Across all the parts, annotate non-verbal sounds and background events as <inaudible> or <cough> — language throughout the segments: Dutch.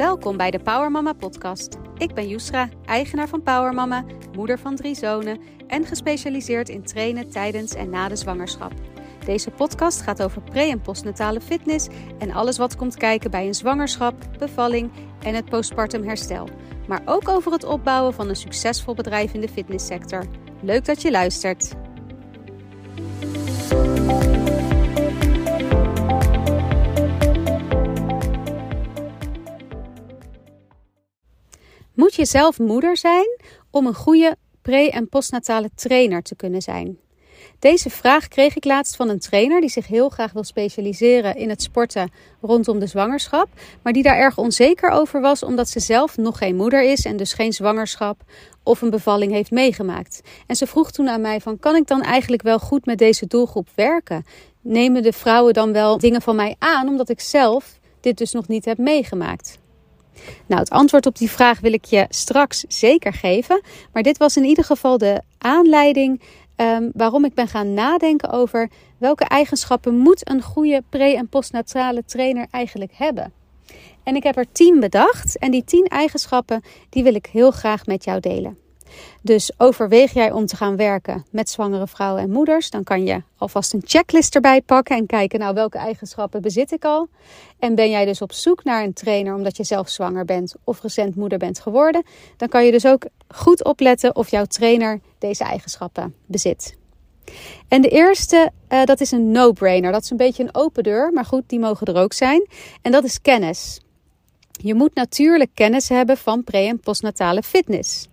Welkom bij de Power Mama podcast. Ik ben Yusra, eigenaar van Power Mama, moeder van drie zonen en gespecialiseerd in trainen tijdens en na de zwangerschap. Deze podcast gaat over pre- en postnatale fitness en alles wat komt kijken bij een zwangerschap, bevalling en het postpartum herstel. Maar ook over het opbouwen van een succesvol bedrijf in de fitnesssector. Leuk dat je luistert. Je zelf moeder zijn om een goede pre- en postnatale trainer te kunnen zijn? Deze vraag kreeg ik laatst van een trainer die zich heel graag wil specialiseren in het sporten rondom de zwangerschap, maar die daar erg onzeker over was omdat ze zelf nog geen moeder is en dus geen zwangerschap of een bevalling heeft meegemaakt. En ze vroeg toen aan mij van kan ik dan eigenlijk wel goed met deze doelgroep werken? Nemen de vrouwen dan wel dingen van mij aan omdat ik zelf dit dus nog niet heb meegemaakt? Nou, het antwoord op die vraag wil ik je straks zeker geven. Maar dit was in ieder geval de aanleiding um, waarom ik ben gaan nadenken over welke eigenschappen moet een goede pre- en postnatale trainer eigenlijk hebben. En ik heb er tien bedacht en die tien eigenschappen die wil ik heel graag met jou delen. Dus overweeg jij om te gaan werken met zwangere vrouwen en moeders, dan kan je alvast een checklist erbij pakken en kijken, nou welke eigenschappen bezit ik al? En ben jij dus op zoek naar een trainer omdat je zelf zwanger bent of recent moeder bent geworden, dan kan je dus ook goed opletten of jouw trainer deze eigenschappen bezit. En de eerste, uh, dat is een no-brainer. Dat is een beetje een open deur, maar goed, die mogen er ook zijn. En dat is kennis. Je moet natuurlijk kennis hebben van pre- en postnatale fitness.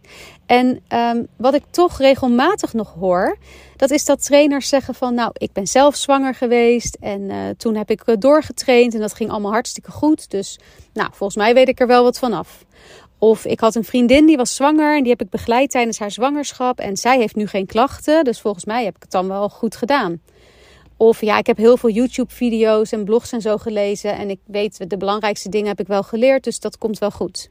En um, wat ik toch regelmatig nog hoor, dat is dat trainers zeggen van, nou, ik ben zelf zwanger geweest en uh, toen heb ik doorgetraind en dat ging allemaal hartstikke goed. Dus, nou, volgens mij weet ik er wel wat van af. Of ik had een vriendin die was zwanger en die heb ik begeleid tijdens haar zwangerschap en zij heeft nu geen klachten, dus volgens mij heb ik het dan wel goed gedaan. Of ja, ik heb heel veel YouTube-video's en blogs en zo gelezen. En ik weet, de belangrijkste dingen heb ik wel geleerd. Dus dat komt wel goed.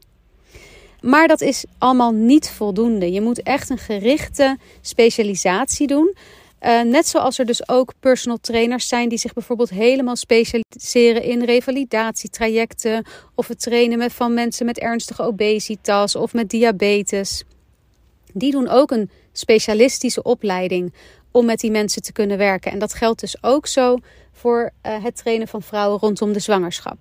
Maar dat is allemaal niet voldoende. Je moet echt een gerichte specialisatie doen. Uh, net zoals er dus ook personal trainers zijn die zich bijvoorbeeld helemaal specialiseren in revalidatietrajecten. Of het trainen met, van mensen met ernstige obesitas of met diabetes. Die doen ook een specialistische opleiding om met die mensen te kunnen werken. En dat geldt dus ook zo voor uh, het trainen van vrouwen rondom de zwangerschap.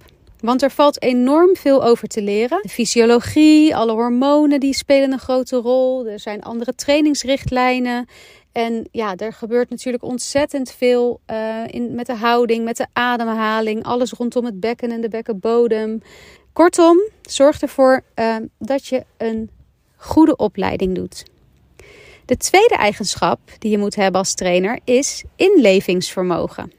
Want er valt enorm veel over te leren. De fysiologie, alle hormonen die spelen een grote rol. Er zijn andere trainingsrichtlijnen. En ja, er gebeurt natuurlijk ontzettend veel uh, in, met de houding, met de ademhaling, alles rondom het bekken en de bekkenbodem. Kortom, zorg ervoor uh, dat je een goede opleiding doet. De tweede eigenschap die je moet hebben als trainer is inlevingsvermogen.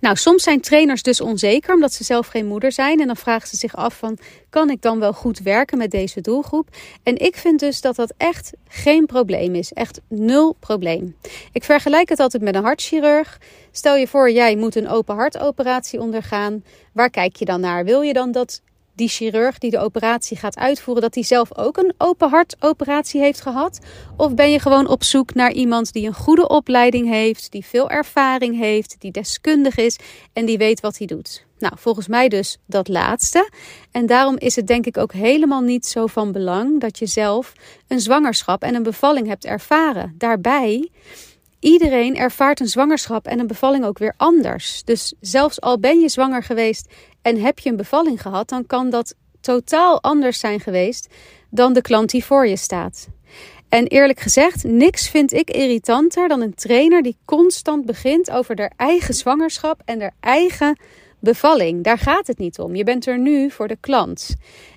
Nou, soms zijn trainers dus onzeker omdat ze zelf geen moeder zijn. En dan vragen ze zich af van, kan ik dan wel goed werken met deze doelgroep? En ik vind dus dat dat echt geen probleem is. Echt nul probleem. Ik vergelijk het altijd met een hartchirurg. Stel je voor, jij moet een open hartoperatie ondergaan. Waar kijk je dan naar? Wil je dan dat die chirurg die de operatie gaat uitvoeren, dat hij zelf ook een open hartoperatie heeft gehad? Of ben je gewoon op zoek naar iemand die een goede opleiding heeft, die veel ervaring heeft, die deskundig is en die weet wat hij doet? Nou, volgens mij dus dat laatste. En daarom is het denk ik ook helemaal niet zo van belang dat je zelf een zwangerschap en een bevalling hebt ervaren. Daarbij Iedereen ervaart een zwangerschap en een bevalling ook weer anders. Dus zelfs al ben je zwanger geweest en heb je een bevalling gehad, dan kan dat totaal anders zijn geweest dan de klant die voor je staat. En eerlijk gezegd, niks vind ik irritanter dan een trainer die constant begint over haar eigen zwangerschap en haar eigen bevalling. Daar gaat het niet om. Je bent er nu voor de klant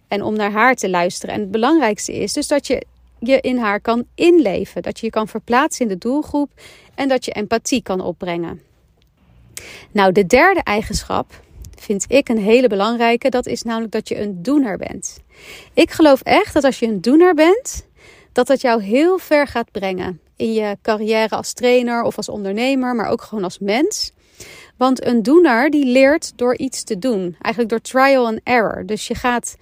en om naar haar te luisteren. En het belangrijkste is dus dat je je in haar kan inleven, dat je je kan verplaatsen in de doelgroep en dat je empathie kan opbrengen. Nou, de derde eigenschap vind ik een hele belangrijke. Dat is namelijk dat je een doener bent. Ik geloof echt dat als je een doener bent, dat dat jou heel ver gaat brengen in je carrière als trainer of als ondernemer, maar ook gewoon als mens. Want een doener die leert door iets te doen, eigenlijk door trial and error. Dus je gaat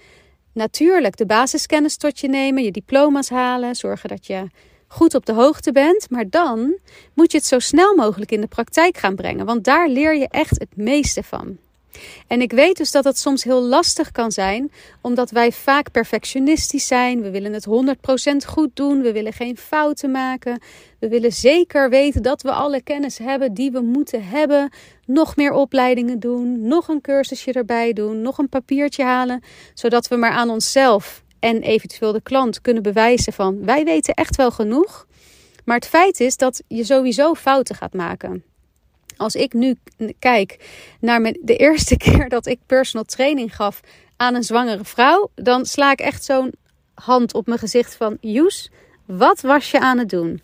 natuurlijk de basiskennis tot je nemen, je diploma's halen, zorgen dat je goed op de hoogte bent. Maar dan moet je het zo snel mogelijk in de praktijk gaan brengen, want daar leer je echt het meeste van. En ik weet dus dat het soms heel lastig kan zijn, omdat wij vaak perfectionistisch zijn. We willen het 100% goed doen, we willen geen fouten maken. We willen zeker weten dat we alle kennis hebben die we moeten hebben. Nog meer opleidingen doen, nog een cursusje erbij doen, nog een papiertje halen, zodat we maar aan onszelf en eventueel de klant kunnen bewijzen van wij weten echt wel genoeg. Maar het feit is dat je sowieso fouten gaat maken. Als ik nu kijk naar de eerste <laughs> keer dat ik personal training gaf aan een zwangere vrouw, dan sla ik echt zo'n hand op mijn gezicht van Joes, wat was je aan het doen?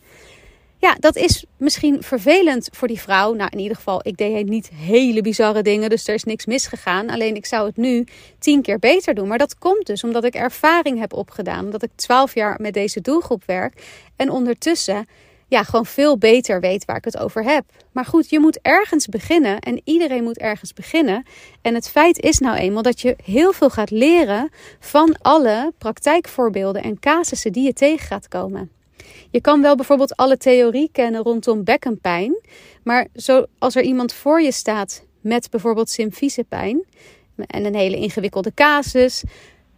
Ja, dat is misschien vervelend voor die vrouw. Nou, in ieder geval, ik deed niet hele bizarre dingen, dus er is niks misgegaan. Alleen ik zou het nu tien keer beter doen. Maar dat komt dus omdat ik ervaring heb opgedaan, omdat ik twaalf jaar met deze doelgroep werk. En ondertussen ja, gewoon veel beter weet waar ik het over heb. Maar goed, je moet ergens beginnen en iedereen moet ergens beginnen. En het feit is nou eenmaal dat je heel veel gaat leren van alle praktijkvoorbeelden en casussen die je tegen gaat komen. Je kan wel bijvoorbeeld alle theorie kennen rondom bekkenpijn, maar zo, als er iemand voor je staat met bijvoorbeeld symfysepijn en een hele ingewikkelde casus,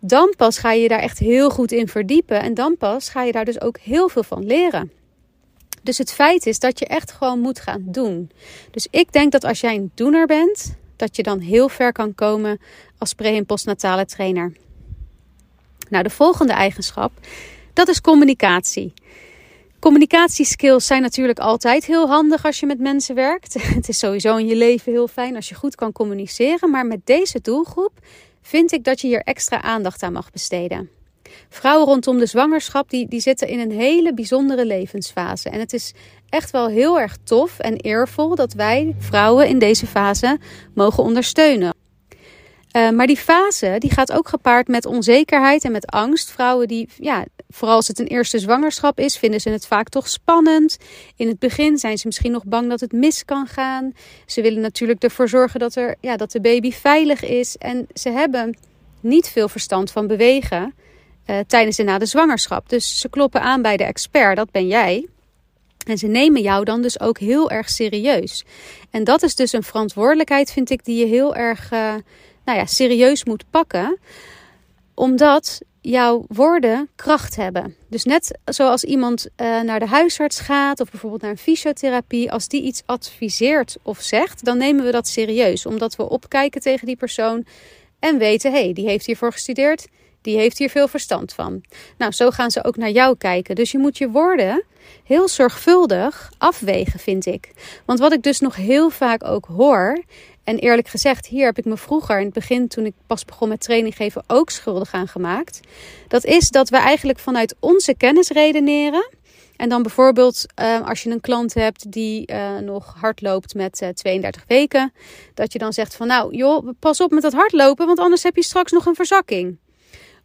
dan pas ga je daar echt heel goed in verdiepen en dan pas ga je daar dus ook heel veel van leren. Dus het feit is dat je echt gewoon moet gaan doen. Dus ik denk dat als jij een doener bent, dat je dan heel ver kan komen als pre- en postnatale trainer. Nou, de volgende eigenschap, dat is communicatie. Communicatieskills zijn natuurlijk altijd heel handig als je met mensen werkt. <laughs> Het is sowieso in je leven heel fijn als je goed kan communiceren. Maar met deze doelgroep vind ik dat je hier extra aandacht aan mag besteden. Vrouwen rondom de zwangerschap die, die zitten in een hele bijzondere levensfase. En het is echt wel heel erg tof en eervol dat wij vrouwen in deze fase mogen ondersteunen. Uh, maar die fase die gaat ook gepaard met onzekerheid en met angst. Vrouwen die, ja, vooral als het een eerste zwangerschap is, vinden ze het vaak toch spannend. In het begin zijn ze misschien nog bang dat het mis kan gaan. Ze willen natuurlijk ervoor zorgen dat, er, ja, dat de baby veilig is. En ze hebben niet veel verstand van bewegen uh, tijdens en na de zwangerschap. Dus ze kloppen aan bij de expert, dat ben jij. En ze nemen jou dan dus ook heel erg serieus. En dat is dus een verantwoordelijkheid, vind ik, die je heel erg uh, nou ja, serieus moet pakken. Omdat jouw woorden kracht hebben. Dus net zoals iemand uh, naar de huisarts gaat of bijvoorbeeld naar een fysiotherapie, als die iets adviseert of zegt, dan nemen we dat serieus. Omdat we opkijken tegen die persoon en weten, hé, hey, die heeft hiervoor gestudeerd, die heeft hier veel verstand van. Nou, zo gaan ze ook naar jou kijken. Dus je moet je woorden heel zorgvuldig afwegen, vind ik. Want wat ik dus nog heel vaak ook hoor. En eerlijk gezegd, hier heb ik me vroeger in het begin, toen ik pas begon met training geven, ook schuldig aan gemaakt. Dat is dat we eigenlijk vanuit onze kennis redeneren. En dan bijvoorbeeld uh, als je een klant hebt die uh, nog hard loopt met uh, 32 weken. Dat je dan zegt van nou joh, pas op met dat hardlopen, want anders heb je straks nog een verzakking.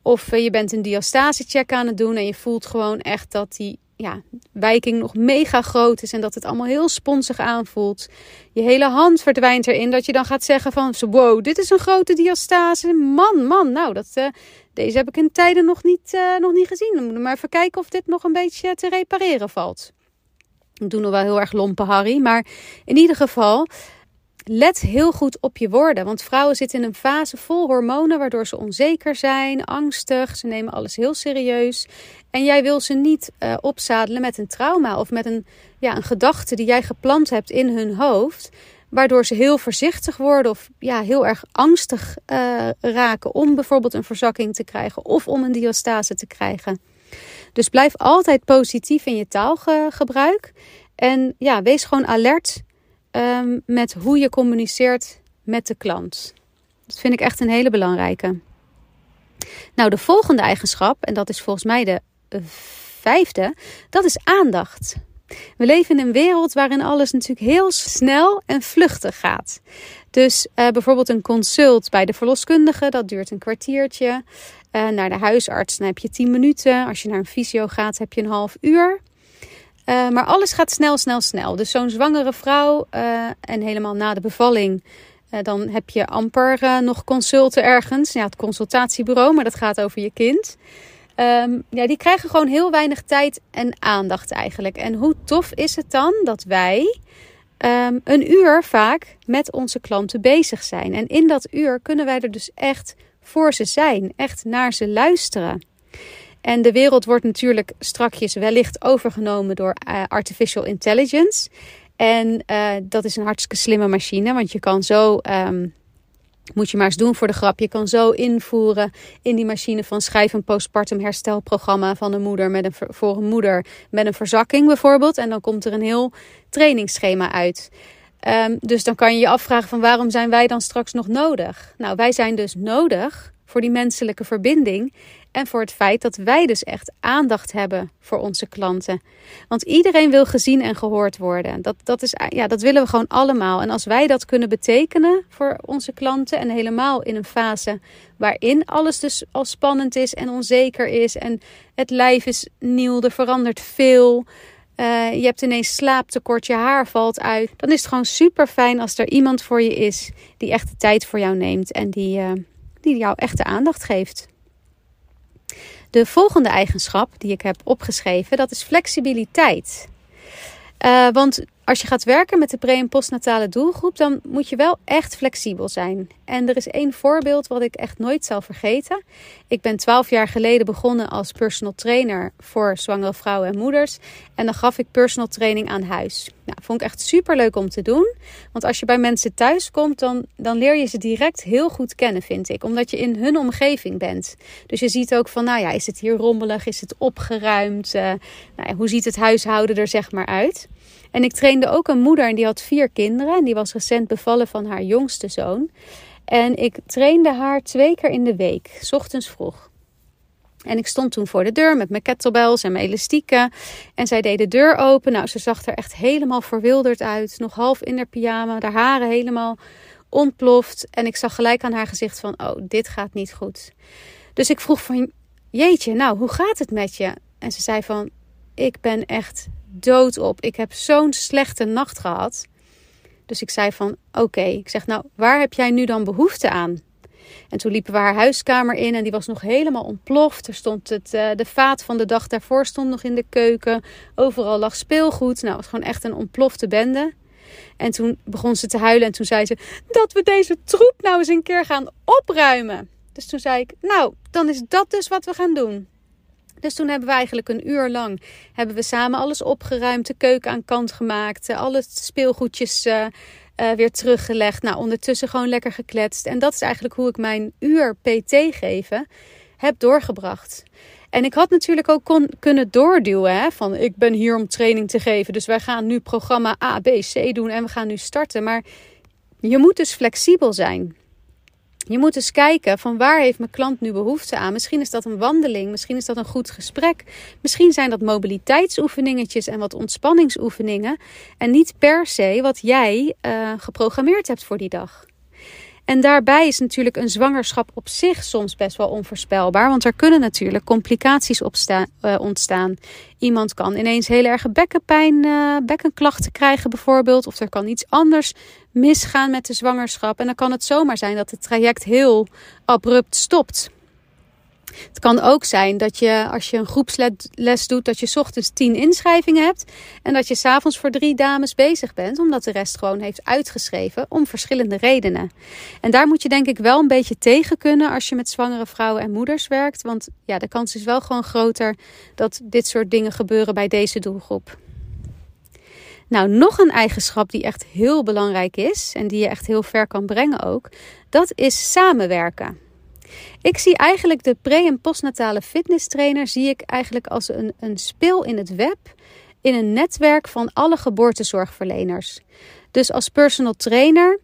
Of eh, je bent een diastasecheck aan het doen en je voelt gewoon echt dat die ja, wijking nog mega groot is en dat het allemaal heel sponsig aanvoelt. Je hele hand verdwijnt erin dat je dan gaat zeggen van wow, dit is een grote diastase. Man, man, nou, dat, uh, deze heb ik in tijden nog niet, uh, nog niet gezien. Dan moeten maar even kijken of dit nog een beetje te repareren valt. Ik doe nog wel heel erg lompe Harry, maar in ieder geval let heel goed op je woorden. Want vrouwen zitten in een fase vol hormonen, waardoor ze onzeker zijn, angstig. Ze nemen alles heel serieus. En jij wil ze niet uh, opzadelen met een trauma of met een, ja, een gedachte die jij geplant hebt in hun hoofd. Waardoor ze heel voorzichtig worden of ja, heel erg angstig uh, raken om bijvoorbeeld een verzakking te krijgen of om een diastase te krijgen. Dus blijf altijd positief in je taalgebruik. En ja, wees gewoon alert um, met hoe je communiceert met de klant. Dat vind ik echt een hele belangrijke. Nou, de volgende eigenschap, en dat is volgens mij de vijfde, dat is aandacht. We leven in een wereld waarin alles natuurlijk heel snel en vluchtig gaat. Dus uh, bijvoorbeeld een consult bij de verloskundige, dat duurt een kwartiertje. Uh, naar de huisarts, dan heb je 10 minuten. Als je naar een fysio gaat, heb je een half uur. Uh, maar alles gaat snel, snel, snel. Dus zo'n zwangere vrouw uh, en helemaal na de bevalling, uh, dan heb je amper nog consulten ergens. Ja, het consultatiebureau, maar dat gaat over je kind. Um, ja, die krijgen gewoon heel weinig tijd en aandacht eigenlijk. En hoe tof is het dan dat wij ehm, een uur vaak met onze klanten bezig zijn. En in dat uur kunnen wij er dus echt voor ze zijn, echt naar ze luisteren. En de wereld wordt natuurlijk strakjes wellicht overgenomen door uh, artificial intelligence. En uh, dat is een hartstikke slimme machine, want je kan zo. Um, moet je maar eens doen voor de grap. Je kan zo invoeren in die machine van schrijf een postpartum herstelprogramma van een moeder met een, voor een moeder met een verzakking bijvoorbeeld. En dan komt er een heel trainingsschema uit. Um, dus dan kan je je afvragen van waarom zijn wij dan straks nog nodig? Nou, wij zijn dus nodig voor die menselijke verbinding. En voor het feit dat wij dus echt aandacht hebben voor onze klanten. Want iedereen wil gezien en gehoord worden. Dat, dat, is, ja, dat willen we gewoon allemaal. En als wij dat kunnen betekenen voor onze klanten. En helemaal in een fase waarin alles dus al spannend is en onzeker is. En het lijf is nieuw, er verandert veel. Uh, je hebt ineens slaaptekort, je haar valt uit. Dan is het gewoon super fijn als er iemand voor je is die echt de tijd voor jou neemt. En die, uh, die jou echt de aandacht geeft. De volgende eigenschap die ik heb opgeschreven, dat is flexibiliteit. Uh, want als je gaat werken met de pre- en postnatale doelgroep, dan moet je wel echt flexibel zijn. En er is één voorbeeld wat ik echt nooit zal vergeten. Ik ben twaalf jaar geleden begonnen als personal trainer voor zwangere vrouwen en moeders. En dan gaf ik personal training aan huis. Nou, vond ik echt super leuk om te doen. Want als je bij mensen thuis komt, dan, dan leer je ze direct heel goed kennen, vind ik. Omdat je in hun omgeving bent. Dus je ziet ook van, nou ja, is het hier rommelig? Is het opgeruimd? Uh, nou hoe ziet het huishouden er zeg maar uit? En ik trainde ook een moeder en die had vier kinderen. En die was recent bevallen van haar jongste zoon. En ik trainde haar twee keer in de week, s ochtends vroeg. En ik stond toen voor de deur met mijn kettlebells en mijn elastieken. En zij deed de deur open. Nou, ze zag er echt helemaal verwilderd uit. Nog half in haar pyjama, haar haren helemaal ontploft. En ik zag gelijk aan haar gezicht van, oh, dit gaat niet goed. Dus ik vroeg van, jeetje, nou, hoe gaat het met je? En ze zei van, ik ben echt dood op. Ik heb zo'n slechte nacht gehad. Dus ik zei van oké, ik zeg nou, waar heb jij nu dan behoefte aan? En toen liepen we haar huiskamer in en die was nog helemaal ontploft. Er stond het, uh, de vaat van de dag daarvoor stond nog in de keuken. Overal lag speelgoed. Nou, het was gewoon echt een ontplofte bende. En toen begon ze te huilen en toen zei ze dat we deze troep nou eens een keer gaan opruimen. Dus toen zei ik, nou, dan is dat dus wat we gaan doen. Dus toen hebben we eigenlijk een uur lang hebben we samen alles opgeruimd, de keuken aan kant gemaakt, eh, alle speelgoedjes uh, uh, weer teruggelegd. Nou, ondertussen gewoon lekker gekletst. En dat is eigenlijk hoe ik mijn uur PT geven heb doorgebracht. En ik had natuurlijk ook kon, kunnen doorduwen hè, van ik ben hier om training te geven. Dus wij gaan nu programma A, B, C doen en we gaan nu starten. Maar je moet dus flexibel zijn. Je moet eens kijken van waar heeft mijn klant nu behoefte aan. Misschien is dat een wandeling, misschien is dat een goed gesprek. Misschien zijn dat mobiliteitsoefeningetjes en wat ontspanningsoefeningen. En niet per se wat jij uh, geprogrammeerd hebt voor die dag. En daarbij is natuurlijk een zwangerschap op zich soms best wel onvoorspelbaar. Want er kunnen natuurlijk complicaties uh, ontstaan. Iemand kan ineens heel erg bekkenpijn, uh, bekkenklachten krijgen bijvoorbeeld. Of er kan iets anders misgaan met de zwangerschap. En dan kan het zomaar zijn dat het traject heel abrupt stopt. Het kan ook zijn dat je als je een groepsles doet, dat je ochtends tien inschrijvingen hebt. En dat je s'avonds voor drie dames bezig bent, omdat de rest gewoon heeft uitgeschreven om verschillende redenen. En daar moet je denk ik wel een beetje tegen kunnen als je met zwangere vrouwen en moeders werkt. Want ja, de kans is wel gewoon groter dat dit soort dingen gebeuren bij deze doelgroep. Nou, nog een eigenschap die echt heel belangrijk is en die je echt heel ver kan brengen ook, dat is samenwerken. Ik zie eigenlijk de pre- en postnatale fitness trainer zie ik eigenlijk als een, een speel in het web in een netwerk van alle geboortezorgverleners. Dus als personal trainer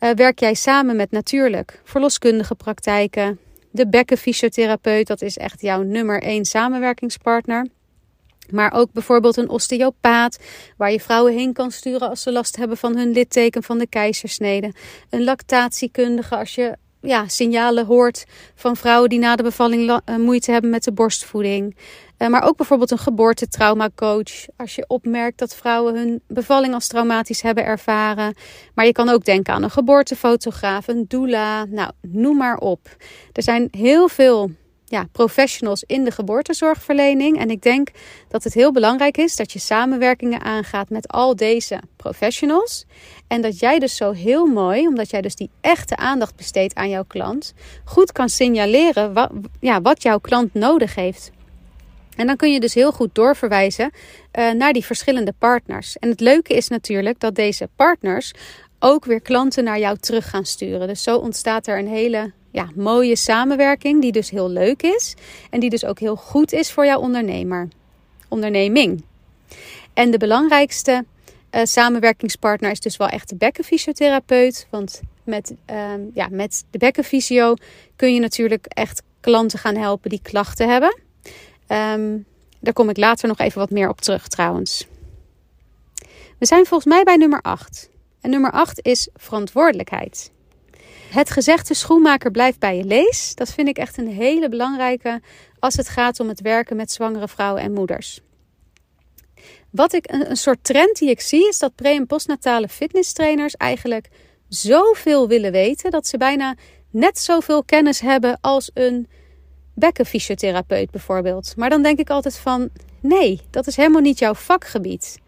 uh, werk jij samen met natuurlijk verloskundige praktijken, de bekkenfysiotherapeut, dat is echt jouw nummer één samenwerkingspartner. Maar ook bijvoorbeeld een osteopaat, waar je vrouwen heen kan sturen als ze last hebben van hun litteken van de keizersnede. Een lactatiekundige als je ja, signalen hoort van vrouwen die na de bevalling eh, moeite hebben met de borstvoeding. Uh, maar ook bijvoorbeeld een geboortetraumacoach. Als je opmerkt dat vrouwen hun bevalling als traumatisch hebben ervaren. Maar je kan ook denken aan een geboortefotograaf, een doula. Nou, noem maar op. Er zijn heel veel ja, professionals in de geboortezorgverlening. En ik denk dat het heel belangrijk is dat je samenwerkingen aangaat met al deze professionals. En dat jij dus zo heel mooi, omdat jij dus die echte aandacht besteedt aan jouw klant, goed kan signaleren wat, ja, wat jouw klant nodig heeft. En dan kun je dus heel goed doorverwijzen uh, naar die verschillende partners. En het leuke is natuurlijk dat deze partners ook weer klanten naar jou terug gaan sturen. Dus zo ontstaat er een hele ja, mooie samenwerking, die dus heel leuk is. En die dus ook heel goed is voor jouw ondernemer, onderneming. En de belangrijkste uh, samenwerkingspartner is dus wel echt de bekkenfysiotherapeut. Want met, uh, ja, met de bekkenfysio kun je natuurlijk echt klanten gaan helpen die klachten hebben. Um, daar kom ik later nog even wat meer op terug trouwens. We zijn volgens mij bij nummer 8. En nummer 8 is verantwoordelijkheid. Het gezegde schoenmaker blijft bij je lees. Dat vind ik echt een hele belangrijke als het gaat om het werken met zwangere vrouwen en moeders. Wat ik een, soort trend die ik zie is dat pre- en postnatale fitnesstrainers eigenlijk zoveel willen weten dat ze bijna net zoveel kennis hebben als een bekkenfysiotherapeut bijvoorbeeld. Maar dan denk ik altijd van nee, dat is helemaal niet jouw vakgebied.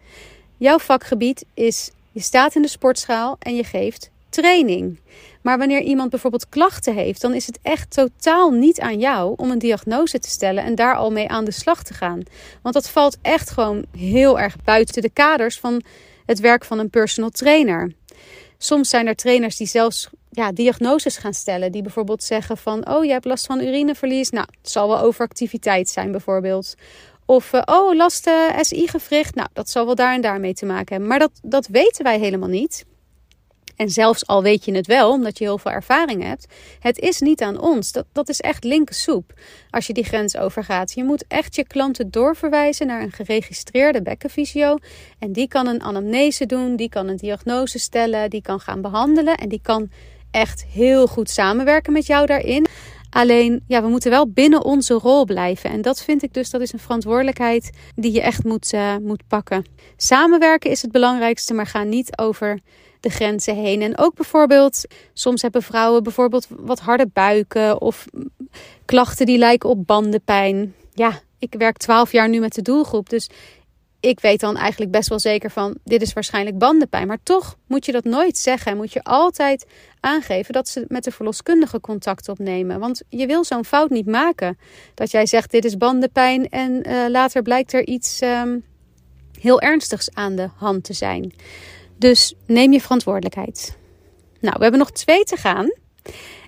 Jouw vakgebied is je staat in de sportschaal en je geeft training. Maar wanneer iemand bijvoorbeeld klachten heeft, dan is het echt totaal niet aan jou om een diagnose te stellen en daar al mee aan de slag te gaan. Want dat valt echt gewoon heel erg buiten de kaders van het werk van een personal trainer. Soms zijn er trainers die zelfs ja, diagnoses gaan stellen. Die bijvoorbeeld zeggen van, oh je hebt last van urineverlies. Nou, het zal wel overactiviteit zijn bijvoorbeeld. Of, uh, oh, last eh, SI-gewricht. Nou, dat zal wel daar en daar mee te maken hebben. Maar dat, dat weten wij helemaal niet. En zelfs al weet je het wel, omdat je heel veel ervaring hebt, het is niet aan ons. Dat, dat is echt linkersoep als je die grens overgaat. Je moet echt je klanten doorverwijzen naar een geregistreerde bekkenfysio. En die kan een anamnese doen, die kan een diagnose stellen, die kan gaan behandelen en die kan echt heel goed samenwerken met jou daarin. Alleen, ja, we moeten wel binnen onze rol blijven. En dat vind ik dus, dat is een verantwoordelijkheid die je echt moet, uh, moet pakken. Samenwerken is het belangrijkste, maar ga niet over de grenzen heen. En ook bijvoorbeeld, soms hebben vrouwen bijvoorbeeld wat harde buiken of klachten die lijken op bandenpijn. Ja, ik werk 12 jaar nu met de doelgroep, dus ik weet dan eigenlijk best wel zeker van dit is waarschijnlijk bandenpijn. Maar toch moet je dat nooit zeggen. En moet je altijd aangeven dat ze met de verloskundige contact opnemen. Want je wil zo'n fout niet maken. Dat jij zegt dit is bandenpijn en uh, later blijkt er iets um, heel ernstigs aan de hand te zijn. Dus neem je verantwoordelijkheid. Nou, we hebben nog twee te gaan.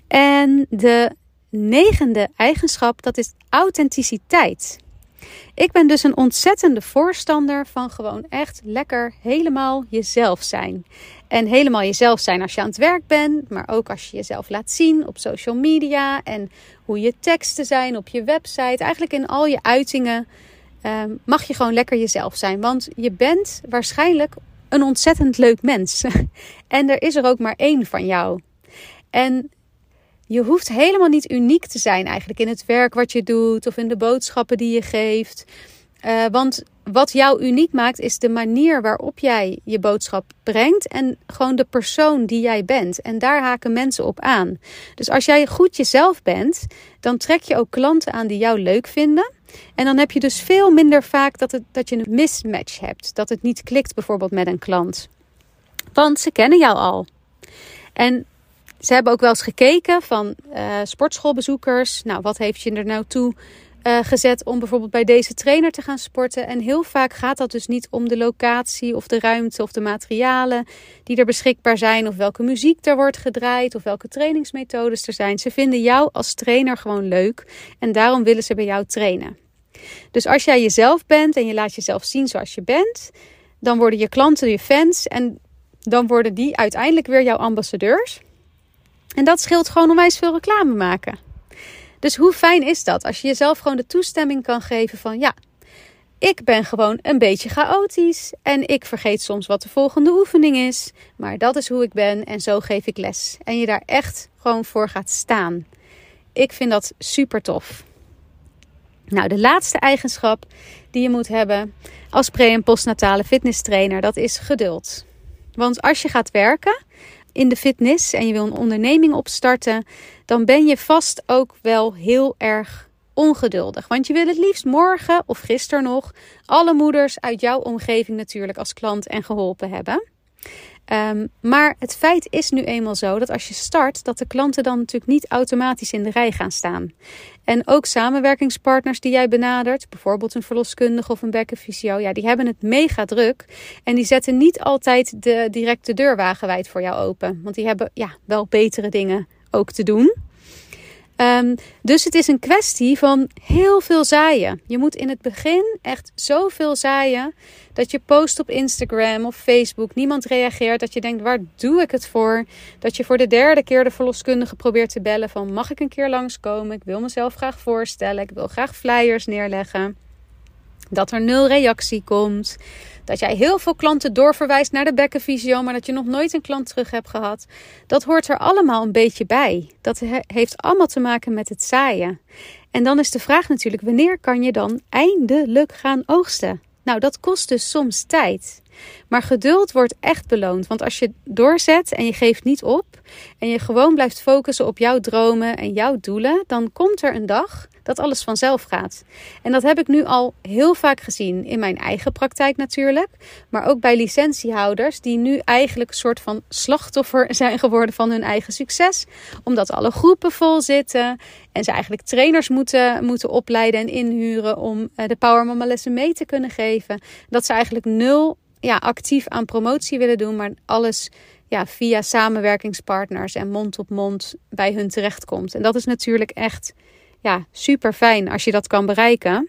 En de negende eigenschap, dat is authenticiteit. Ik ben dus een ontzettende voorstander van gewoon echt lekker helemaal jezelf zijn. En helemaal jezelf zijn als je aan het werk bent, maar ook als je jezelf laat zien op social media en hoe je teksten zijn op je website. Eigenlijk in al je uitingen um, mag je gewoon lekker jezelf zijn. Want je bent waarschijnlijk een ontzettend leuk mens. <laughs> en er is er ook maar één van jou. En je hoeft helemaal niet uniek te zijn eigenlijk in het werk wat je doet of in de boodschappen die je geeft. Uh, want wat jou uniek maakt is de manier waarop jij je boodschap brengt en gewoon de persoon die jij bent. En daar haken mensen op aan. Dus als jij goed jezelf bent, dan trek je ook klanten aan die jou leuk vinden. En dan heb je dus veel minder vaak dat, het, dat je een mismatch hebt. Dat het niet klikt bijvoorbeeld met een klant. Want ze kennen jou al. En ze hebben ook wel eens gekeken van uh, sportschoolbezoekers. Nou, wat heeft je er nou toe uh, gezet om bijvoorbeeld bij deze trainer te gaan sporten? En heel vaak gaat dat dus niet om de locatie of de ruimte of de materialen die er beschikbaar zijn. Of welke muziek er wordt gedraaid of welke trainingsmethodes er zijn. Ze vinden jou als trainer gewoon leuk en daarom willen ze bij jou trainen. Dus als jij jezelf bent en je laat jezelf zien zoals je bent, dan worden je klanten je fans en dan worden die uiteindelijk weer jouw ambassadeurs. En dat scheelt gewoon onwijs veel reclame maken. Dus hoe fijn is dat als je jezelf gewoon de toestemming kan geven van ja, ik ben gewoon een beetje chaotisch en ik vergeet soms wat de volgende oefening is, maar dat is hoe ik ben en zo geef ik les. En je daar echt gewoon voor gaat staan. Ik vind dat super tof. Nou, de laatste eigenschap die je moet hebben als pre- en postnatale fitness trainer, dat is geduld. Want als je gaat werken, in de fitness en je wil een onderneming opstarten, dan ben je vast ook wel heel erg ongeduldig. Want je wil het liefst morgen of gisteren nog alle moeders uit jouw omgeving natuurlijk als klant en geholpen hebben. Um, maar het feit is nu eenmaal zo dat als je start, dat de klanten dan natuurlijk niet automatisch in de rij gaan staan. En ook samenwerkingspartners die jij benadert, bijvoorbeeld een verloskundige of een bekkenfysio, ja, die hebben het mega druk. En die zetten niet altijd de directe deur wagenwijd voor jou open. Want die hebben ja, wel betere dingen ook te doen. Um, dus het is een kwestie van heel veel zaaien. Je moet in het begin echt zoveel zaaien dat je post op Instagram of Facebook, niemand reageert, dat je denkt waar doe ik het voor? Dat je voor de derde keer de verloskundige probeert te bellen van mag ik een keer langskomen? Ik wil mezelf graag voorstellen, ik wil graag flyers neerleggen. Dat er nul reactie komt. Dat jij heel veel klanten doorverwijst naar de bekkenvisio, maar dat je nog nooit een klant terug hebt gehad. Dat hoort er allemaal een beetje bij. Dat heeft allemaal te maken met het zaaien. En dan is de vraag natuurlijk: wanneer kan je dan eindelijk gaan oogsten? Nou, dat kost dus soms tijd. Maar geduld wordt echt beloond. Want als je doorzet en je geeft niet op en je gewoon blijft focussen op jouw dromen en jouw doelen, dan komt er een dag dat alles vanzelf gaat. En dat heb ik nu al heel vaak gezien in mijn eigen praktijk natuurlijk, maar ook bij licentiehouders die nu eigenlijk een soort van slachtoffer <laughs> zijn geworden van hun eigen succes, omdat alle groepen vol zitten en ze eigenlijk trainers moeten, moeten opleiden en inhuren om eh, de Power Mama lessen mee te kunnen geven. Dat ze eigenlijk nul ja, actief aan promotie willen doen, maar alles ja, via samenwerkingspartners en mond op mond bij hun terechtkomt. En dat is natuurlijk echt ja, super fijn als je dat kan bereiken.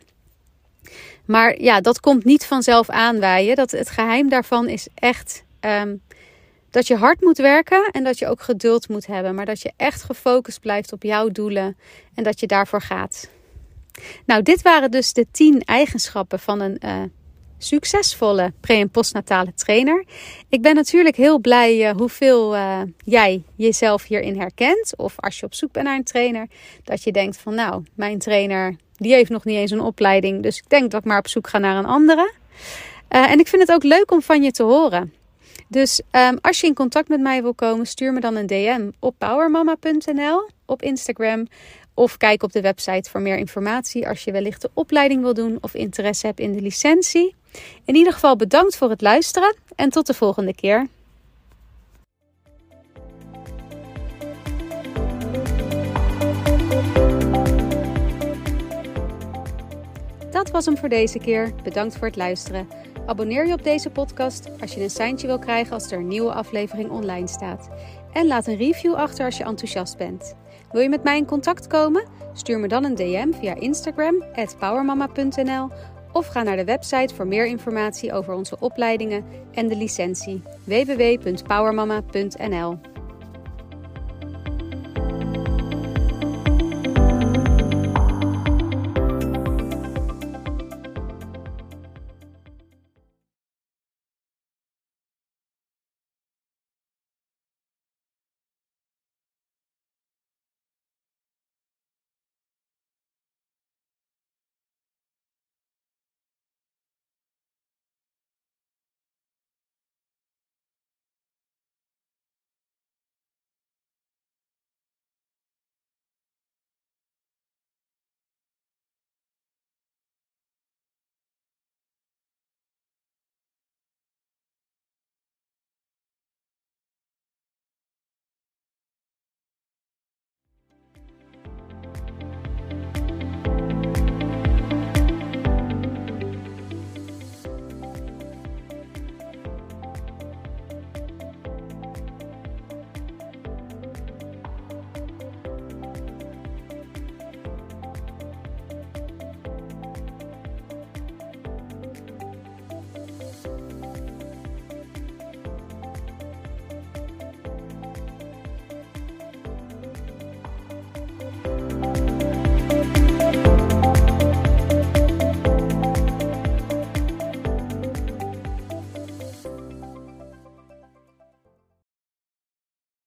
Maar ja, dat komt niet vanzelf aanwaaien. Dat, het geheim daarvan is echt ehm, dat je hard moet werken en dat je ook geduld moet hebben. Maar dat je echt gefocust blijft op jouw doelen en dat je daarvoor gaat. Nou, dit waren dus de 10 eigenschappen van een uh, succesvolle pre- en postnatale trainer. Ik ben natuurlijk heel blij uh, hoeveel uh, jij jezelf hierin herkent. Of als je op zoek bent naar een trainer, dat je denkt van nou, mijn trainer die heeft nog niet eens een opleiding. Dus ik denk dat ik maar op zoek ga naar een andere. Uh, en ik vind het ook leuk om van je te horen. Dus um, als je in contact met mij wil komen, stuur me dan een DM op powermama.nl op Instagram. Of kijk op de website voor meer informatie als je wellicht de opleiding wil doen of interesse hebt in de licentie. In ieder geval bedankt voor het luisteren en tot de volgende keer. Dat was hem voor deze keer. Bedankt voor het luisteren. Abonneer je op deze podcast als je een seintje wil krijgen als er een nieuwe aflevering online staat. En laat een review achter als je enthousiast bent. Wil je met mij in contact komen? Stuur me dan een DM via Instagram, powermama.nl of ga naar de website voor meer informatie over onze opleidingen en de licentie www.powermama.nl.